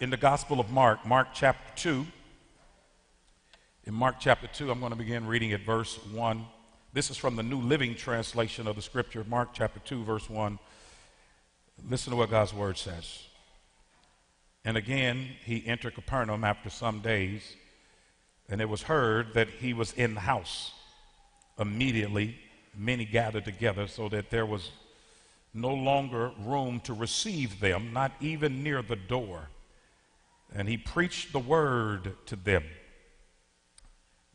in the Gospel of Mark, Mark chapter 2. In Mark chapter 2, I'm going to begin reading at verse 1. This is from the New Living Translation of the Scripture, Mark chapter 2, verse 1. Listen to what God's Word says. And again, he entered Capernaum after some days, and it was heard that he was in the house. Immediately, many gathered together so that there was no longer room to receive them, not even near the door. And he preached the word to them.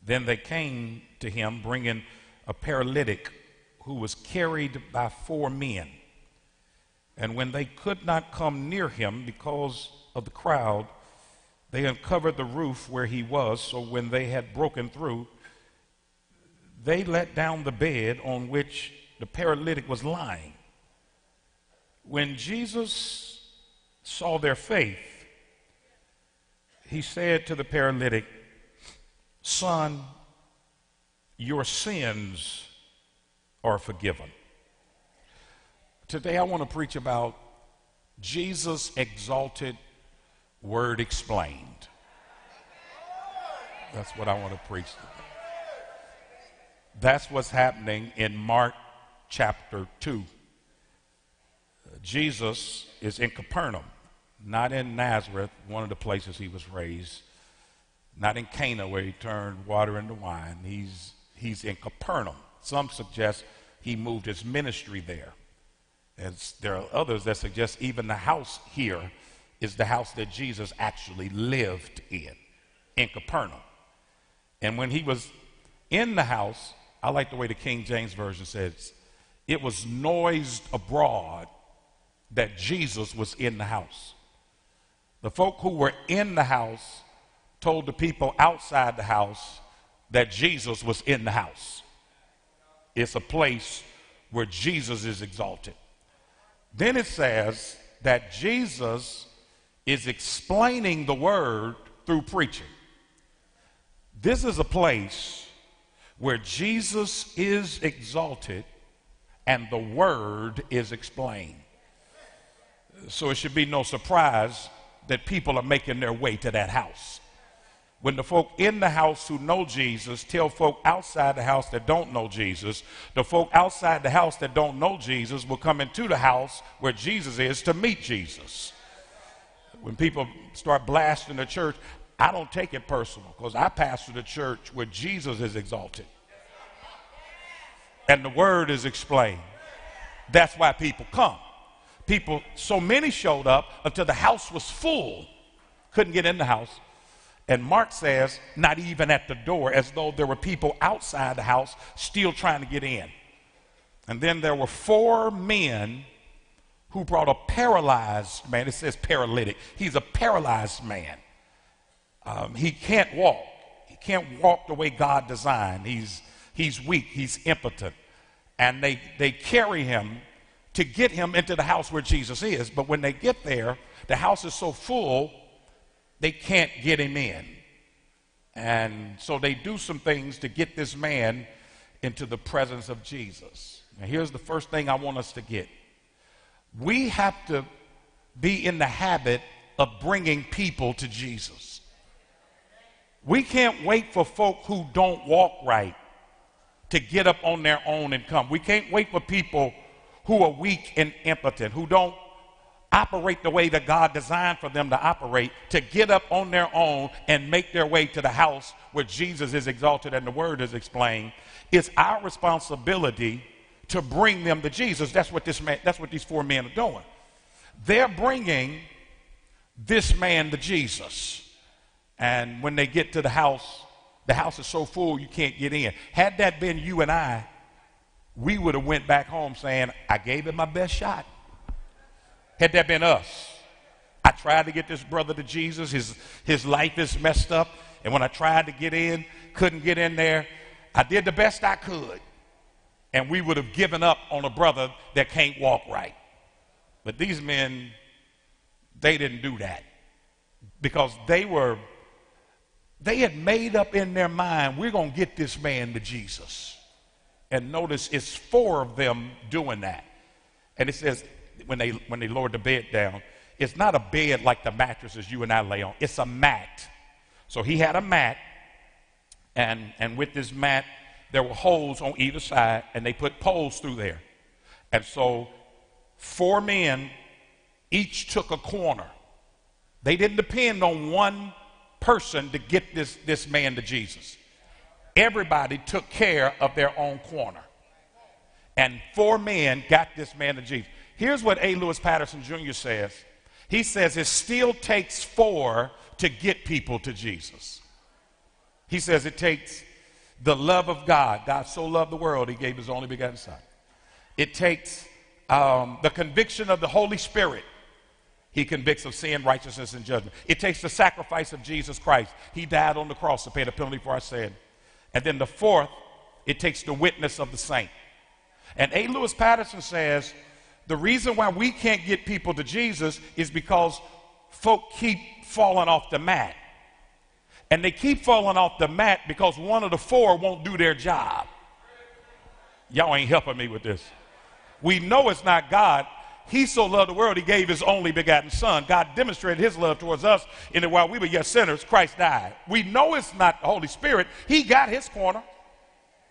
Then they came to him, bringing a paralytic who was carried by four men. And when they could not come near him because of the crowd, they uncovered the roof where he was. So when they had broken through, they let down the bed on which the paralytic was lying. When Jesus saw their faith, he said to the paralytic, Son, your sins are forgiven. Today I want to preach about Jesus exalted, word explained. That's what I want to preach today. That's what's happening in Mark chapter 2. Uh, Jesus is in Capernaum, not in Nazareth, one of the places he was raised, not in Cana where he turned water into wine. He's, he's in Capernaum. Some suggest he moved his ministry there. As there are others that suggest even the house here is the house that Jesus actually lived in, in Capernaum. And when he was in the house, I like the way the King James Version says, it was noised abroad that Jesus was in the house. The folk who were in the house told the people outside the house that Jesus was in the house. It's a place where Jesus is exalted. Then it says that Jesus is explaining the word through preaching. This is a place where Jesus is exalted and the word is explained. So it should be no surprise that people are making their way to that house. When the folk in the house who know Jesus tell folk outside the house that don't know Jesus, the folk outside the house that don't know Jesus will come into the house where Jesus is to meet Jesus. When people start blasting the church, I don't take it personal because I pastor the church where Jesus is exalted and the word is explained. That's why people come. People, so many showed up until the house was full, couldn't get in the house. And Mark says, not even at the door, as though there were people outside the house still trying to get in. And then there were four men who brought a paralyzed man. It says paralytic. He's a paralyzed man. Um, he can't walk. He can't walk the way God designed. He's, he's weak. He's impotent. And they, they carry him to get him into the house where Jesus is. But when they get there, the house is so full, they can't get him in. And so they do some things to get this man into the presence of Jesus. Here's the first thing I want us to get we have to be in the habit of bringing people to Jesus. We can't wait for folk who don't walk right to get up on their own and come. We can't wait for people who are weak and impotent, who don't operate the way that God designed for them to operate, to get up on their own and make their way to the house where Jesus is exalted and the word is explained. It's our responsibility to bring them to Jesus. That's what this man, that's what these four men are doing. They're bringing this man to Jesus. And when they get to the house, the house is so full you can't get in. Had that been you and I, we would have went back home saying, I gave it my best shot. Had that been us, I tried to get this brother to Jesus. His, his life is messed up. And when I tried to get in, couldn't get in there, I did the best I could and we would have given up on a brother that can't walk right. But these men, they didn't do that because they were, they had made up in their mind, we're going to get this man to Jesus. And notice it's four of them doing that. And it says, when they, when they lowered the bed down, it's not a bed like the mattresses you and I lay on, it's a mat. So he had a mat, and, and with this mat, there were holes on either side, and they put poles through there. And so four men each took a corner. They didn't depend on one person to get this, this man to Jesus. Everybody took care of their own corner. And four men got this man to Jesus. Here's what A. Louis Patterson Jr. says He says it still takes four to get people to Jesus. He says it takes the love of God. God so loved the world, he gave his only begotten Son. It takes um, the conviction of the Holy Spirit. He convicts of sin, righteousness, and judgment. It takes the sacrifice of Jesus Christ. He died on the cross to pay the penalty for our sin. And then the fourth, it takes the witness of the saint. And A. Louis Patterson says the reason why we can't get people to Jesus is because folk keep falling off the mat. And they keep falling off the mat because one of the four won't do their job. Y'all ain't helping me with this. We know it's not God. He so loved the world, he gave his only begotten Son. God demonstrated his love towards us in that while we were yet sinners, Christ died. We know it's not the Holy Spirit. He got his corner.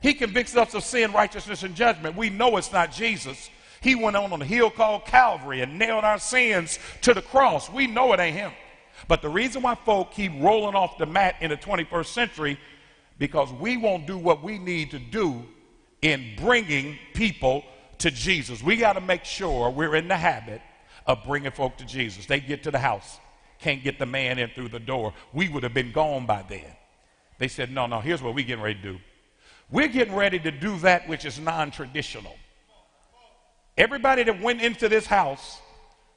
He convicts us of sin, righteousness, and judgment. We know it's not Jesus. He went on on a hill called Calvary and nailed our sins to the cross. We know it ain't him. But the reason why folk keep rolling off the mat in the 21st century because we won't do what we need to do in bringing people to Jesus. We got to make sure we're in the habit of bringing folk to Jesus. They get to the house, can't get the man in through the door. We would have been gone by then. They said, No, no, here's what we're getting ready to do. We're getting ready to do that which is non traditional. Everybody that went into this house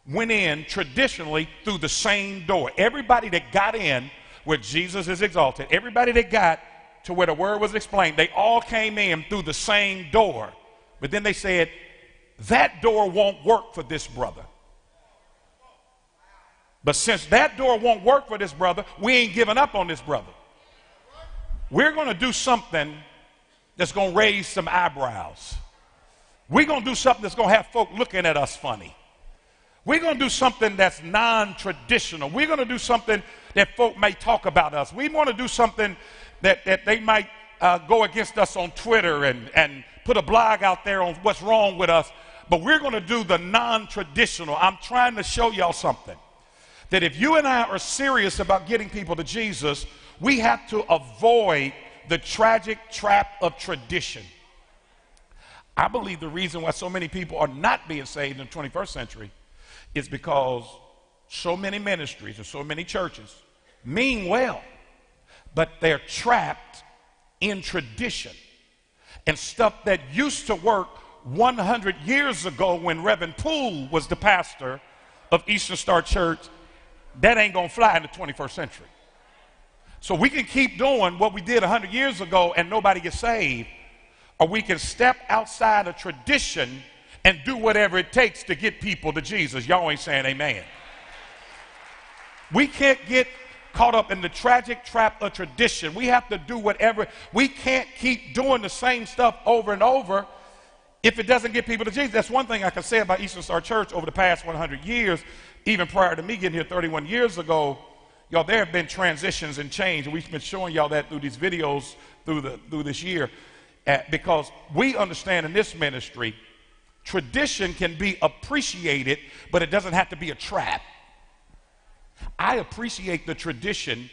went in traditionally through the same door. Everybody that got in where Jesus is exalted, everybody that got to where the word was explained, they all came in through the same door. But then they said, that door won't work for this brother. But since that door won't work for this brother, we ain't giving up on this brother. We're going to do something that's going to raise some eyebrows. We're going to do something that's going to have folk looking at us funny. We're going to do something that's non traditional. We're going to do something that folk may talk about us. We want to do something that, that they might uh, go against us on Twitter and, and put a blog out there on what's wrong with us. But we're going to do the non traditional. I'm trying to show y'all something. That if you and I are serious about getting people to Jesus, we have to avoid the tragic trap of tradition. I believe the reason why so many people are not being saved in the 21st century is because so many ministries and so many churches mean well, but they're trapped in tradition and stuff that used to work 100 years ago when Reverend Poole was the pastor of Eastern Star Church. That ain't gonna fly in the 21st century. So we can keep doing what we did 100 years ago and nobody gets saved, or we can step outside of tradition and do whatever it takes to get people to Jesus. Y'all ain't saying amen. We can't get caught up in the tragic trap of tradition. We have to do whatever. We can't keep doing the same stuff over and over if it doesn't get people to Jesus. That's one thing I can say about Eastern Star Church over the past 100 years, even prior to me getting here 31 years ago. Y'all, there have been transitions and change, and we've been showing y'all that through these videos through, the, through this year. Uh, because we understand in this ministry Tradition can be appreciated, but it doesn't have to be a trap. I appreciate the tradition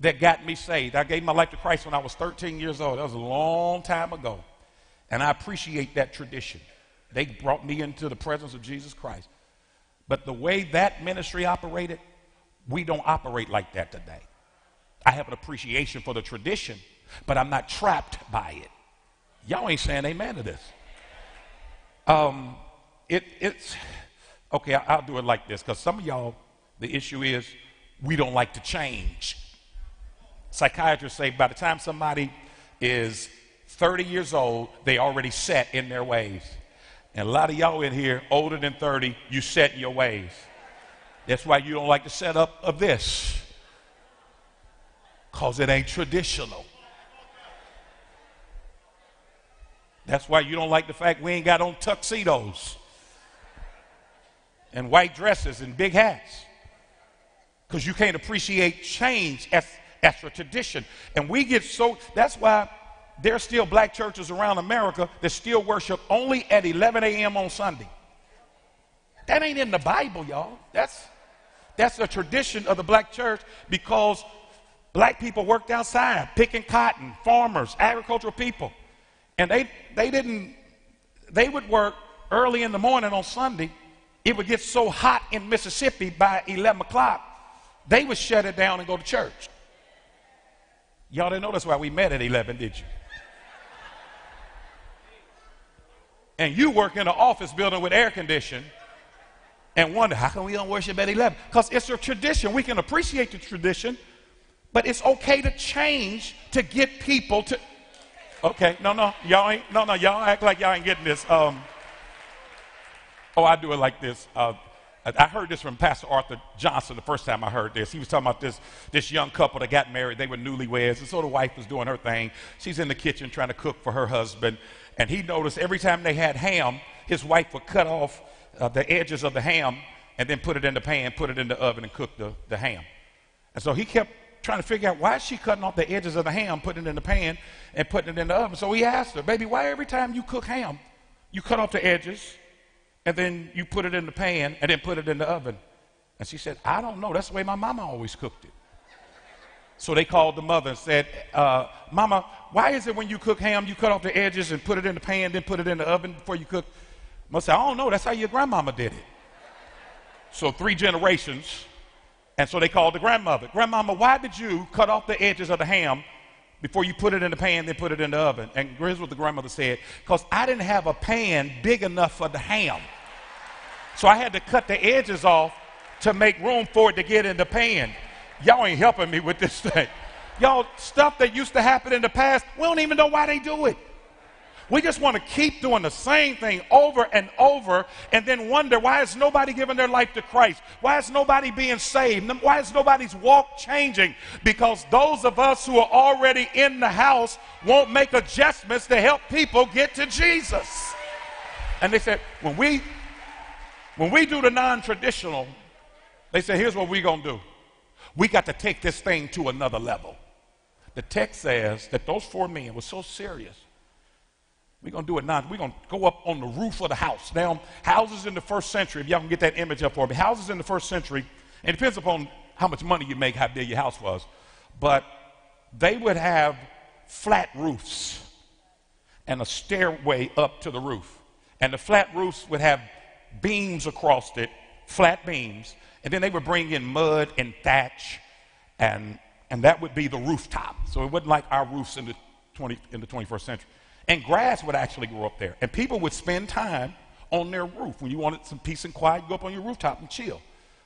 that got me saved. I gave my life to Christ when I was 13 years old. That was a long time ago. And I appreciate that tradition. They brought me into the presence of Jesus Christ. But the way that ministry operated, we don't operate like that today. I have an appreciation for the tradition, but I'm not trapped by it. Y'all ain't saying amen to this. Um, it, it's, okay, I'll do it like this because some of y'all, the issue is we don't like to change. Psychiatrists say by the time somebody is 30 years old, they already set in their ways. And a lot of y'all in here, older than 30, you set in your ways. That's why you don't like the setup of this, because it ain't traditional. That's why you don't like the fact we ain't got on tuxedos. and white dresses and big hats because you can't appreciate change as, as a tradition. And we get so, that's why there's still black churches around America that still worship only at 11 a.m. on Sunday. That ain't in the Bible, y'all. That's, that's a tradition of the black church because black people worked outside picking cotton, farmers, agricultural people. And they, they didn't, they would work early in the morning on Sunday. It would get so hot in Mississippi by 11 o'clock, they would shut it down and go to church. Y'all didn't know that's why we met at 11, did you? And you work in an office building with air conditioning and wonder, how come we don't worship at 11? Because it's a tradition. We can appreciate the tradition, but it's okay to change to get people to. Okay, no, no, y'all ain't, no, no, y'all act like y'all ain't getting this. Um, oh, I do it like this. Uh, I heard this from Pastor Arthur Johnson the first time I heard this. He was talking about this, this young couple that got married. They were newlyweds, and so the wife was doing her thing. She's in the kitchen trying to cook for her husband, and he noticed every time they had ham, his wife would cut off uh, the edges of the ham and then put it in the pan, put it in the oven, and cook the, the ham. And so he kept trying to figure out why is she cutting off the edges of the ham, putting it in the pan, and putting it in the oven. So he asked her, baby, why every time you cook ham, you cut off the edges, and then you put it in the pan, and then put it in the oven? And she said, I don't know. That's the way my mama always cooked it. So they called the mother and said, uh, Mama, why is it when you cook ham, you cut off the edges and put it in the pan, then put it in the oven before you cook? Must say, I don't know. That's how your grandmama did it. So three generations. And so they called the grandmother. Grandmama, why did you cut off the edges of the ham before you put it in the pan, then put it in the oven? And here's what the grandmother said because I didn't have a pan big enough for the ham. So I had to cut the edges off to make room for it to get in the pan. Y'all ain't helping me with this thing. Y'all, stuff that used to happen in the past, we don't even know why they do it. We just want to keep doing the same thing over and over and then wonder why is nobody giving their life to Christ? Why is nobody being saved? Why is nobody's walk changing? Because those of us who are already in the house won't make adjustments to help people get to Jesus. And they said, when we when we do the non-traditional, they say, here's what we're gonna do. We got to take this thing to another level. The text says that those four men were so serious we're going to do it now. We're going to go up on the roof of the house. Now, houses in the first century, if y'all can get that image up for me, houses in the first century, it depends upon how much money you make, how big your house was, but they would have flat roofs and a stairway up to the roof. And the flat roofs would have beams across it, flat beams, and then they would bring in mud and thatch, and, and that would be the rooftop. So it wasn't like our roofs in the, 20, in the 21st century. And grass would actually grow up there. And people would spend time on their roof. When you wanted some peace and quiet, you go up on your rooftop and chill.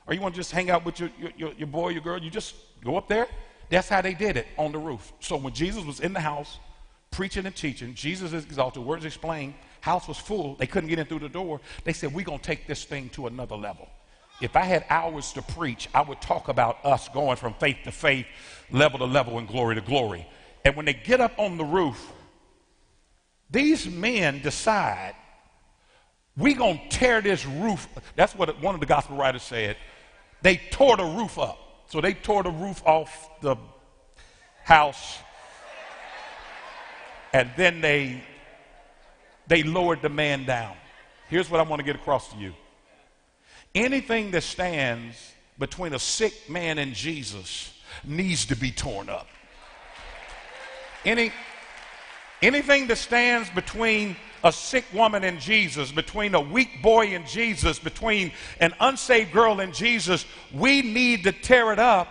Or you want to just hang out with your, your, your boy, your girl, you just go up there. That's how they did it on the roof. So when Jesus was in the house preaching and teaching, Jesus is exalted, words explained, house was full, they couldn't get in through the door. They said, We're going to take this thing to another level. If I had hours to preach, I would talk about us going from faith to faith, level to level, and glory to glory. And when they get up on the roof, these men decide we're going to tear this roof. That's what one of the gospel writers said. They tore the roof up. So they tore the roof off the house. And then they they lowered the man down. Here's what I want to get across to you. Anything that stands between a sick man and Jesus needs to be torn up. Any Anything that stands between a sick woman and Jesus, between a weak boy and Jesus, between an unsaved girl and Jesus, we need to tear it up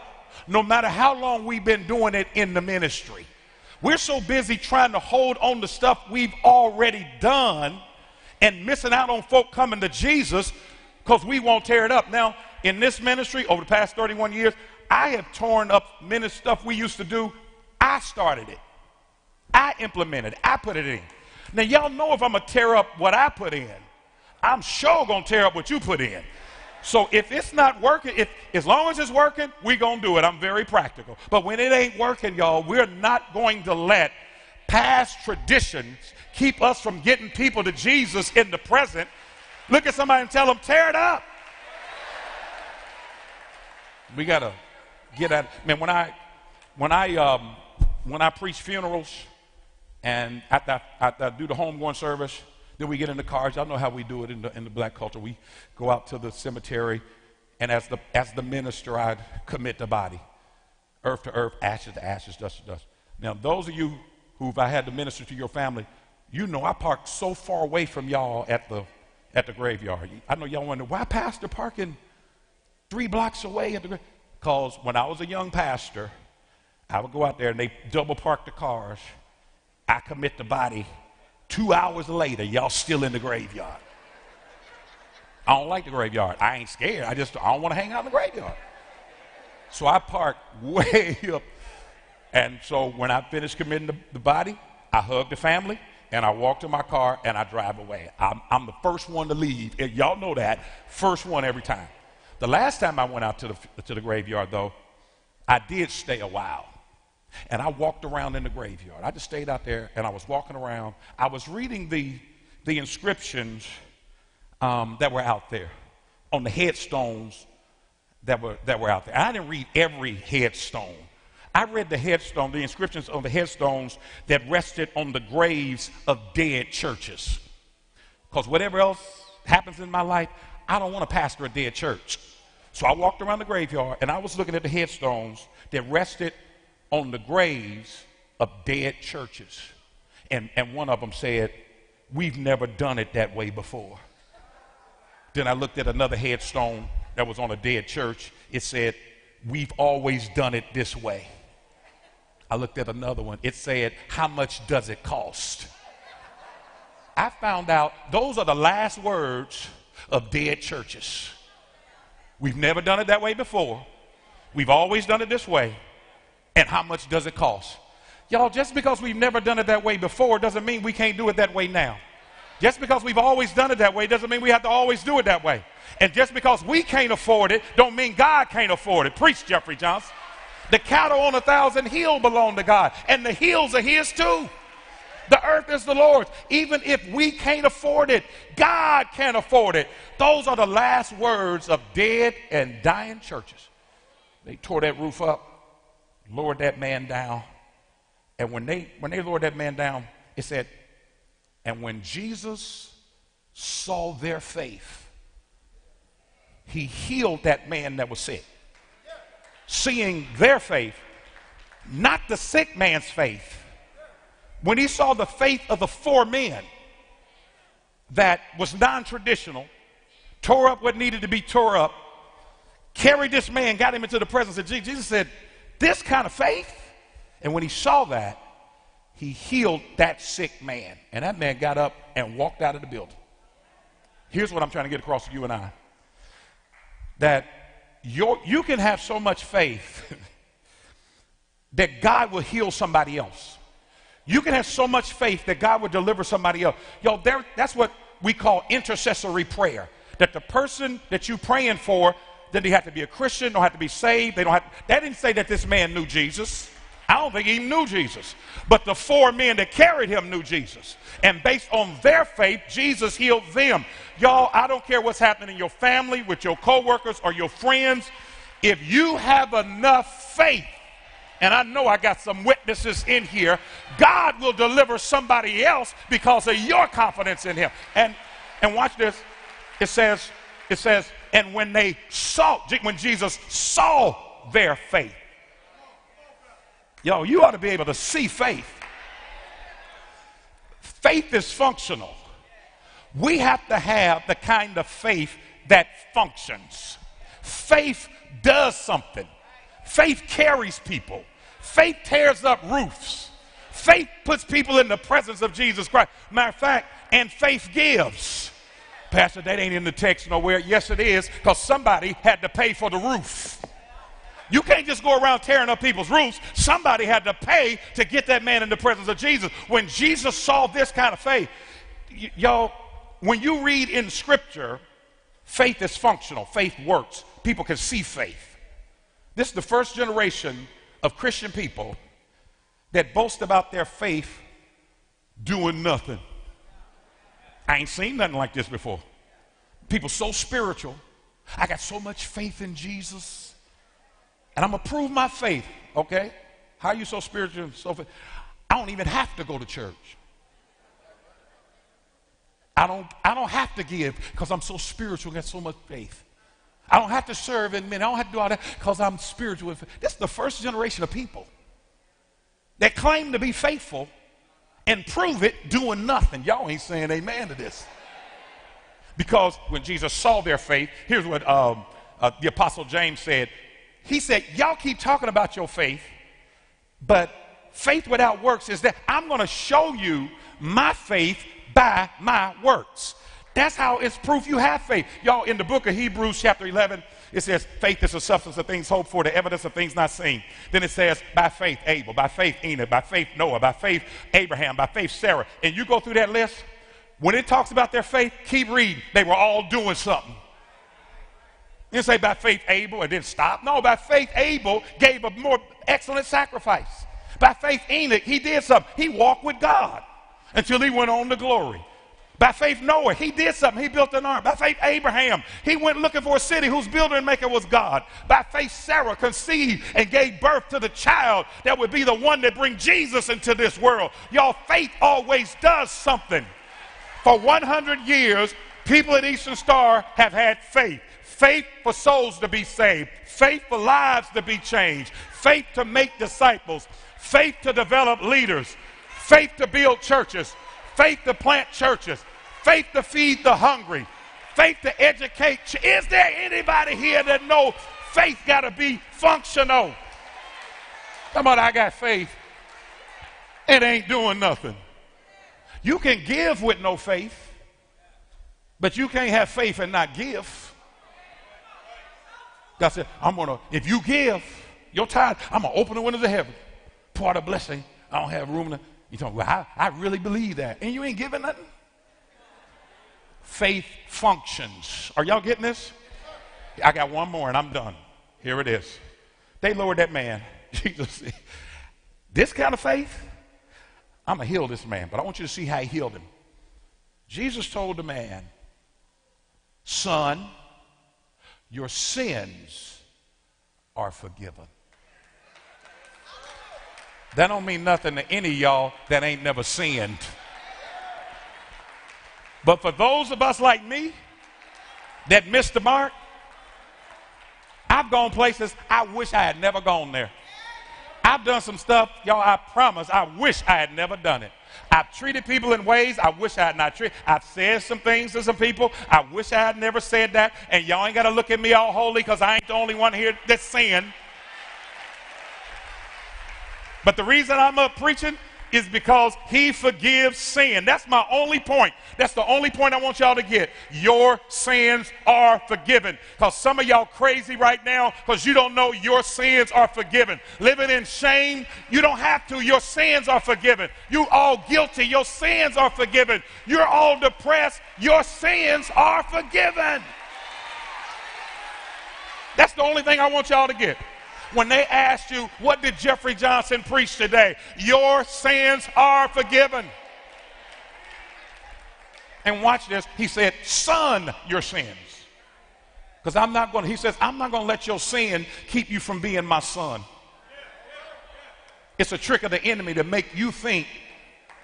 no matter how long we've been doing it in the ministry. We're so busy trying to hold on to stuff we've already done and missing out on folk coming to Jesus because we won't tear it up. Now, in this ministry, over the past 31 years, I have torn up many stuff we used to do. I started it. I implemented. I put it in. Now y'all know if I'm gonna tear up what I put in, I'm sure gonna tear up what you put in. So if it's not working, if as long as it's working, we're gonna do it. I'm very practical. But when it ain't working, y'all, we're not going to let past traditions keep us from getting people to Jesus in the present. Look at somebody and tell them, tear it up. We got to get at Man, when I, when I, um, when I preach funerals and after I, after I do the homegoing service, then we get in the cars. Y'all know how we do it in the, in the black culture. We go out to the cemetery, and as the, as the minister, I commit the body earth to earth, ashes to ashes, dust to dust. Now, those of you who, if I had to minister to your family, you know I park so far away from y'all at the, at the graveyard. I know y'all wonder, why pastor parking three blocks away at the Because when I was a young pastor, I would go out there and they double park the cars. I commit the body. Two hours later, y'all still in the graveyard. I don't like the graveyard. I ain't scared. I just I don't want to hang out in the graveyard. So I park way up. And so when I finish committing the, the body, I hug the family and I walk to my car and I drive away. I'm, I'm the first one to leave. And y'all know that. First one every time. The last time I went out to the, to the graveyard, though, I did stay a while. And I walked around in the graveyard. I just stayed out there and I was walking around. I was reading the, the inscriptions um, that were out there on the headstones that were, that were out there. I didn't read every headstone. I read the headstone, the inscriptions on the headstones that rested on the graves of dead churches. Because whatever else happens in my life, I don't want to pastor a dead church. So I walked around the graveyard and I was looking at the headstones that rested on the graves of dead churches. And, and one of them said, We've never done it that way before. Then I looked at another headstone that was on a dead church. It said, We've always done it this way. I looked at another one. It said, How much does it cost? I found out those are the last words of dead churches. We've never done it that way before. We've always done it this way. And how much does it cost? Y'all, just because we've never done it that way before doesn't mean we can't do it that way now. Just because we've always done it that way doesn't mean we have to always do it that way. And just because we can't afford it, don't mean God can't afford it. Preach, Jeffrey Johnson. The cattle on a thousand hill belong to God, and the hills are His too. The earth is the Lord's. Even if we can't afford it, God can afford it. Those are the last words of dead and dying churches. They tore that roof up, lowered that man down, and when they when they lowered that man down, it said, and when Jesus saw their faith, he healed that man that was sick. Seeing their faith, not the sick man's faith. When he saw the faith of the four men that was non traditional, tore up what needed to be tore up, carried this man, got him into the presence of Jesus. Jesus said, This kind of faith. And when he saw that, he healed that sick man. And that man got up and walked out of the building. Here's what I'm trying to get across to you and I that you can have so much faith that God will heal somebody else. You can have so much faith that God will deliver somebody else. Yo, there, that's what we call intercessory prayer. That the person that you're praying for, then they have to be a Christian, don't have to be saved. They don't have. That didn't say that this man knew Jesus. I don't think he knew Jesus. But the four men that carried him knew Jesus. And based on their faith, Jesus healed them. Y'all, I don't care what's happening in your family, with your coworkers, or your friends. If you have enough faith, and I know I got some witnesses in here, God will deliver somebody else because of your confidence in him. And and watch this. It says, it says, and when they saw, when Jesus saw their faith, Yo, you ought to be able to see faith. Faith is functional. We have to have the kind of faith that functions. Faith does something. Faith carries people. Faith tears up roofs. Faith puts people in the presence of Jesus Christ. Matter of fact, and faith gives. Pastor, that ain't in the text nowhere. Yes, it is, because somebody had to pay for the roof. You can't just go around tearing up people's roofs. Somebody had to pay to get that man in the presence of Jesus. When Jesus saw this kind of faith, y- y'all, when you read in Scripture, faith is functional, faith works. People can see faith. This is the first generation of Christian people that boast about their faith doing nothing. I ain't seen nothing like this before. People so spiritual. I got so much faith in Jesus. and I'm going to prove my faith, okay? How are you so spiritual and so I don't even have to go to church. I don't, I don't have to give because I'm so spiritual and got so much faith. I don't have to serve in men. I don't have to do all that because I'm spiritual. This is the first generation of people that claim to be faithful and prove it doing nothing. Y'all ain't saying amen to this. Because when Jesus saw their faith, here's what um, uh, the Apostle James said. He said, Y'all keep talking about your faith, but faith without works is that I'm going to show you my faith by my works. That's how it's proof you have faith. Y'all, in the book of Hebrews, chapter 11, it says, faith is the substance of things hoped for, the evidence of things not seen. Then it says, by faith, Abel, by faith, Enoch, by faith, Noah, by faith, Abraham, by faith, Sarah. And you go through that list, when it talks about their faith, keep reading. They were all doing something. Didn't say by faith Abel and then stop. No, by faith Abel gave a more excellent sacrifice. By faith Enoch, he did something. He walked with God until he went on to glory. By faith, Noah, he did something. He built an ark. By faith, Abraham, he went looking for a city whose builder and maker was God. By faith, Sarah conceived and gave birth to the child that would be the one that bring Jesus into this world. Y'all, faith always does something. For 100 years, people at Eastern Star have had faith. Faith for souls to be saved, faith for lives to be changed, faith to make disciples, faith to develop leaders, faith to build churches, faith to plant churches, faith to feed the hungry, faith to educate. Is there anybody here that know faith got to be functional? Come on, I got faith. It ain't doing nothing. You can give with no faith, but you can't have faith and not give. God said, I'm gonna, if you give your tithe, I'm gonna open the windows of heaven, pour a blessing. I don't have room to. You talk, well, I, I really believe that. And you ain't giving nothing? Faith functions. Are y'all getting this? I got one more and I'm done. Here it is. They lowered that man. Jesus, this kind of faith, I'm going to heal this man, but I want you to see how he healed him. Jesus told the man, Son, your sins are forgiven. That don't mean nothing to any y'all that ain't never sinned. But for those of us like me that missed the mark, I've gone places I wish I had never gone there. I've done some stuff, y'all, I promise, I wish I had never done it. I've treated people in ways I wish I had not treated. I've said some things to some people I wish I had never said that. And y'all ain't got to look at me all holy because I ain't the only one here that's sin. But the reason I'm up preaching is because he forgives sin. That's my only point. That's the only point I want y'all to get. Your sins are forgiven. Because some of y'all crazy right now because you don't know your sins are forgiven. Living in shame, you don't have to. Your sins are forgiven. You all guilty. Your sins are forgiven. You're all depressed. Your sins are forgiven. That's the only thing I want y'all to get when they asked you, What did Jeffrey Johnson preach today? Your sins are forgiven. And watch this. He said, Son, your sins. Because I'm not going to, he says, I'm not going to let your sin keep you from being my son. It's a trick of the enemy to make you think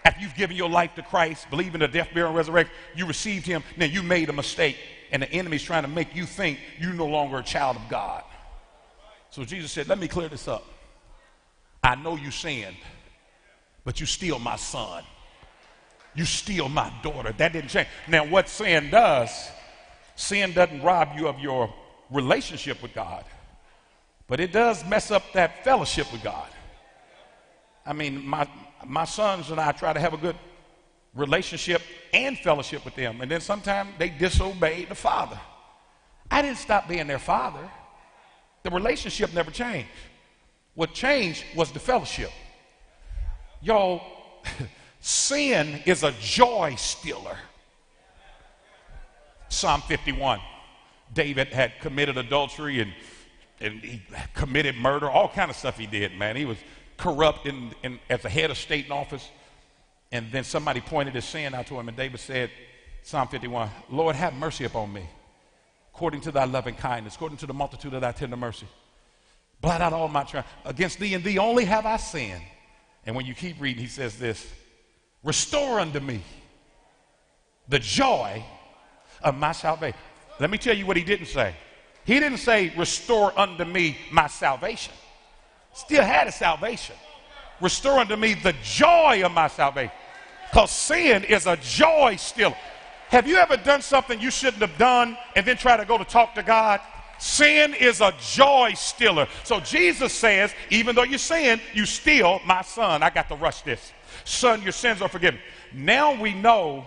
after you've given your life to Christ, believe in the death, burial, and resurrection, you received him, then you made a mistake. And the enemy's trying to make you think you're no longer a child of God. So Jesus said, Let me clear this up. I know you sinned, but you still my son. You still my daughter. That didn't change. Now, what sin does, sin doesn't rob you of your relationship with God, but it does mess up that fellowship with God. I mean, my, my sons and I try to have a good relationship and fellowship with them, and then sometimes they disobey the father. I didn't stop being their father. The relationship never changed. What changed was the fellowship. Y'all, sin is a joy stealer. Psalm 51. David had committed adultery and, and he committed murder, all kind of stuff he did, man. He was corrupt in, in, as a head of state and office. And then somebody pointed his sin out to him, and David said, Psalm 51, Lord, have mercy upon me according to thy loving kindness, according to the multitude of thy tender mercy. Blot out all my trials. Against thee and thee only have I sinned. And when you keep reading, he says this Restore unto me the joy of my salvation. Let me tell you what he didn't say. He didn't say, Restore unto me my salvation. Still had a salvation. Restore unto me the joy of my salvation. Because sin is a joy still. Have you ever done something you shouldn't have done and then try to go to talk to God? Sin is a joy stealer. So Jesus says, even though you sin, you steal my son. I got to rush this. Son, your sins are forgiven. Now we know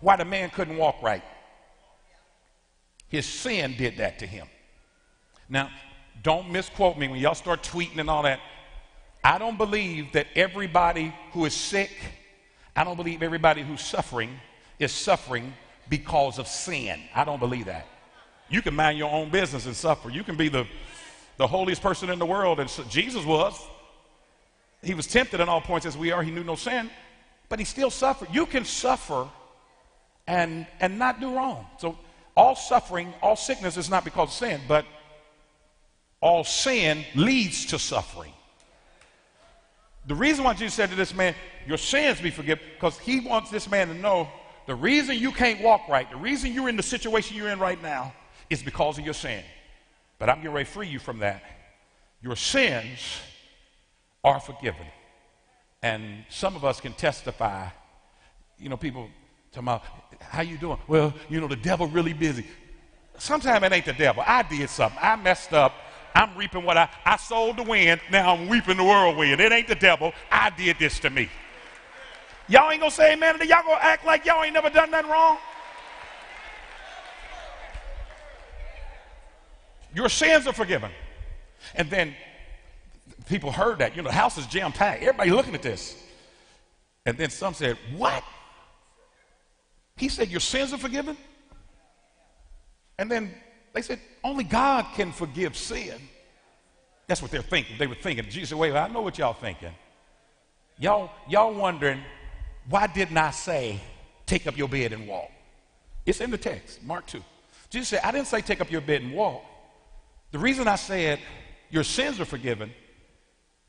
why the man couldn't walk right. His sin did that to him. Now, don't misquote me when y'all start tweeting and all that. I don't believe that everybody who is sick, I don't believe everybody who's suffering is suffering because of sin. I don't believe that. You can mind your own business and suffer. You can be the, the holiest person in the world, and so Jesus was. He was tempted in all points as we are. He knew no sin, but he still suffered. You can suffer and, and not do wrong. So all suffering, all sickness is not because of sin, but all sin leads to suffering. The reason why Jesus said to this man, Your sins be forgiven, because he wants this man to know the reason you can't walk right, the reason you're in the situation you're in right now, is because of your sin. But I'm getting ready to free you from that. Your sins are forgiven. And some of us can testify. You know, people talking about, how you doing? Well, you know, the devil really busy. Sometimes it ain't the devil. I did something. I messed up. I'm reaping what I, I sold the wind. Now I'm reaping the whirlwind. It ain't the devil. I did this to me. Y'all ain't gonna say amen. Y'all gonna act like y'all ain't never done nothing wrong? Your sins are forgiven. And then people heard that. You know, the house is jam packed. Everybody looking at this. And then some said, What? He said, Your sins are forgiven? And then they said, Only God can forgive sin. That's what they're thinking. They were thinking. Jesus said, Wait, I know what y'all thinking. Y'all, y'all wondering, why didn't I say, take up your bed and walk? It's in the text, Mark 2. Jesus said, I didn't say take up your bed and walk. The reason I said your sins are forgiven,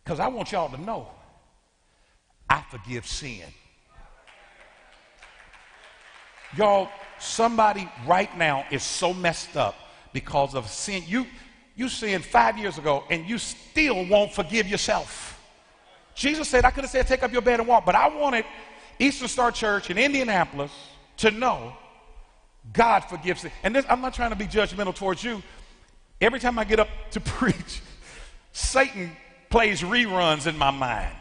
because I want y'all to know I forgive sin. Y'all, somebody right now is so messed up because of sin. You, you sinned five years ago and you still won't forgive yourself. Jesus said, I could have said, take up your bed and walk, but I wanted Eastern Star Church in Indianapolis to know God forgives it. And this, I'm not trying to be judgmental towards you, Every time I get up to preach, Satan plays reruns in my mind.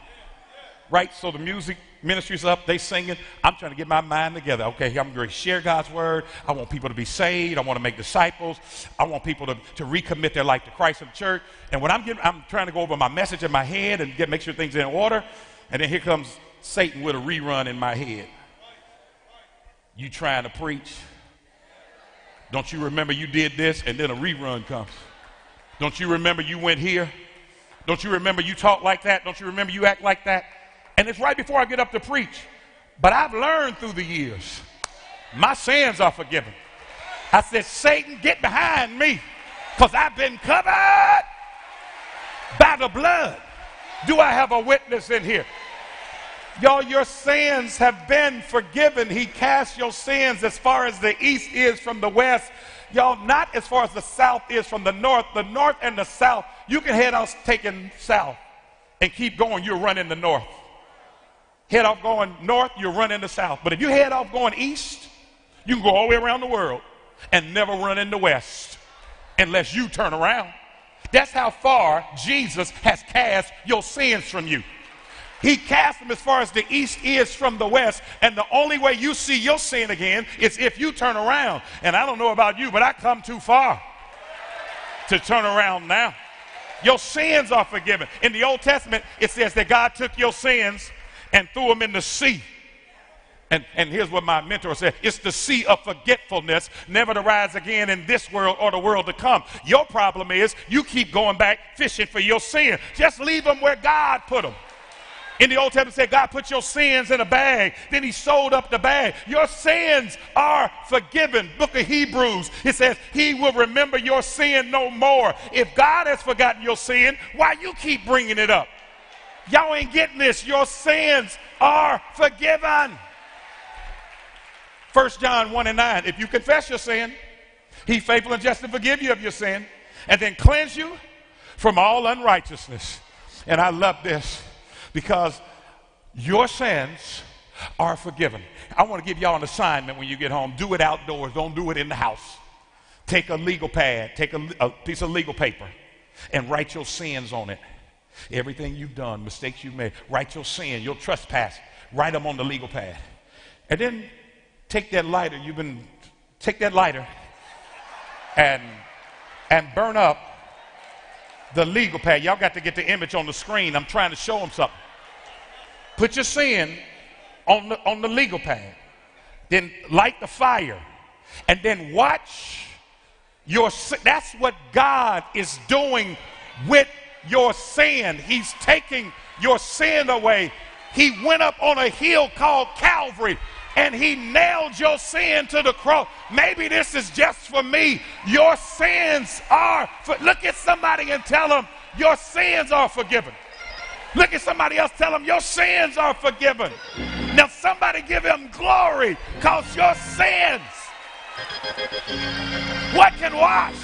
Right? So the music ministry's up, they singing. I'm trying to get my mind together. Okay, here I'm going to share God's word. I want people to be saved. I want to make disciples. I want people to, to recommit their life to Christ and the church. And when I'm getting, I'm trying to go over my message in my head and get make sure things are in order. And then here comes Satan with a rerun in my head. You trying to preach? Don't you remember you did this and then a rerun comes? Don't you remember you went here? Don't you remember you talk like that? Don't you remember you act like that? And it's right before I get up to preach. But I've learned through the years, my sins are forgiven. I said, Satan, get behind me because I've been covered by the blood. Do I have a witness in here? Y'all, your sins have been forgiven. He cast your sins as far as the east is from the west. Y'all, not as far as the south is from the north. The north and the south, you can head off taking south and keep going, you're running the north. Head off going north, you're running the south. But if you head off going east, you can go all the way around the world and never run in the west unless you turn around. That's how far Jesus has cast your sins from you. He cast them as far as the east is from the west. And the only way you see your sin again is if you turn around. And I don't know about you, but I come too far to turn around now. Your sins are forgiven. In the Old Testament, it says that God took your sins and threw them in the sea. And, and here's what my mentor said it's the sea of forgetfulness, never to rise again in this world or the world to come. Your problem is you keep going back fishing for your sin. Just leave them where God put them. In the Old Testament, said God put your sins in a bag. Then He sold up the bag. Your sins are forgiven. Book of Hebrews, it says He will remember your sin no more. If God has forgotten your sin, why you keep bringing it up? Y'all ain't getting this. Your sins are forgiven. 1 John 1 and 9. If you confess your sin, He faithful and just to forgive you of your sin and then cleanse you from all unrighteousness. And I love this because your sins are forgiven. I want to give y'all an assignment when you get home. Do it outdoors, don't do it in the house. Take a legal pad, take a, a piece of legal paper, and write your sins on it. Everything you've done, mistakes you've made, write your sin, your trespass, write them on the legal pad. And then take that lighter, you've been, take that lighter and, and burn up the legal pad. Y'all got to get the image on the screen. I'm trying to show them something. Put your sin on the, on the legal pad. Then light the fire. And then watch your sin. That's what God is doing with your sin. He's taking your sin away. He went up on a hill called Calvary and he nailed your sin to the cross. Maybe this is just for me. Your sins are for, look at somebody and tell them your sins are forgiven. Look at somebody else, tell them your sins are forgiven. Now, somebody give him glory because your sins, what can wash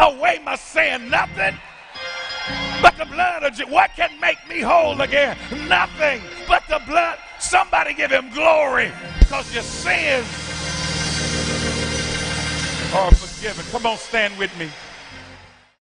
away my sin? Nothing but the blood of Jesus. What can make me whole again? Nothing but the blood. Somebody give him glory because your sins are forgiven. Come on, stand with me.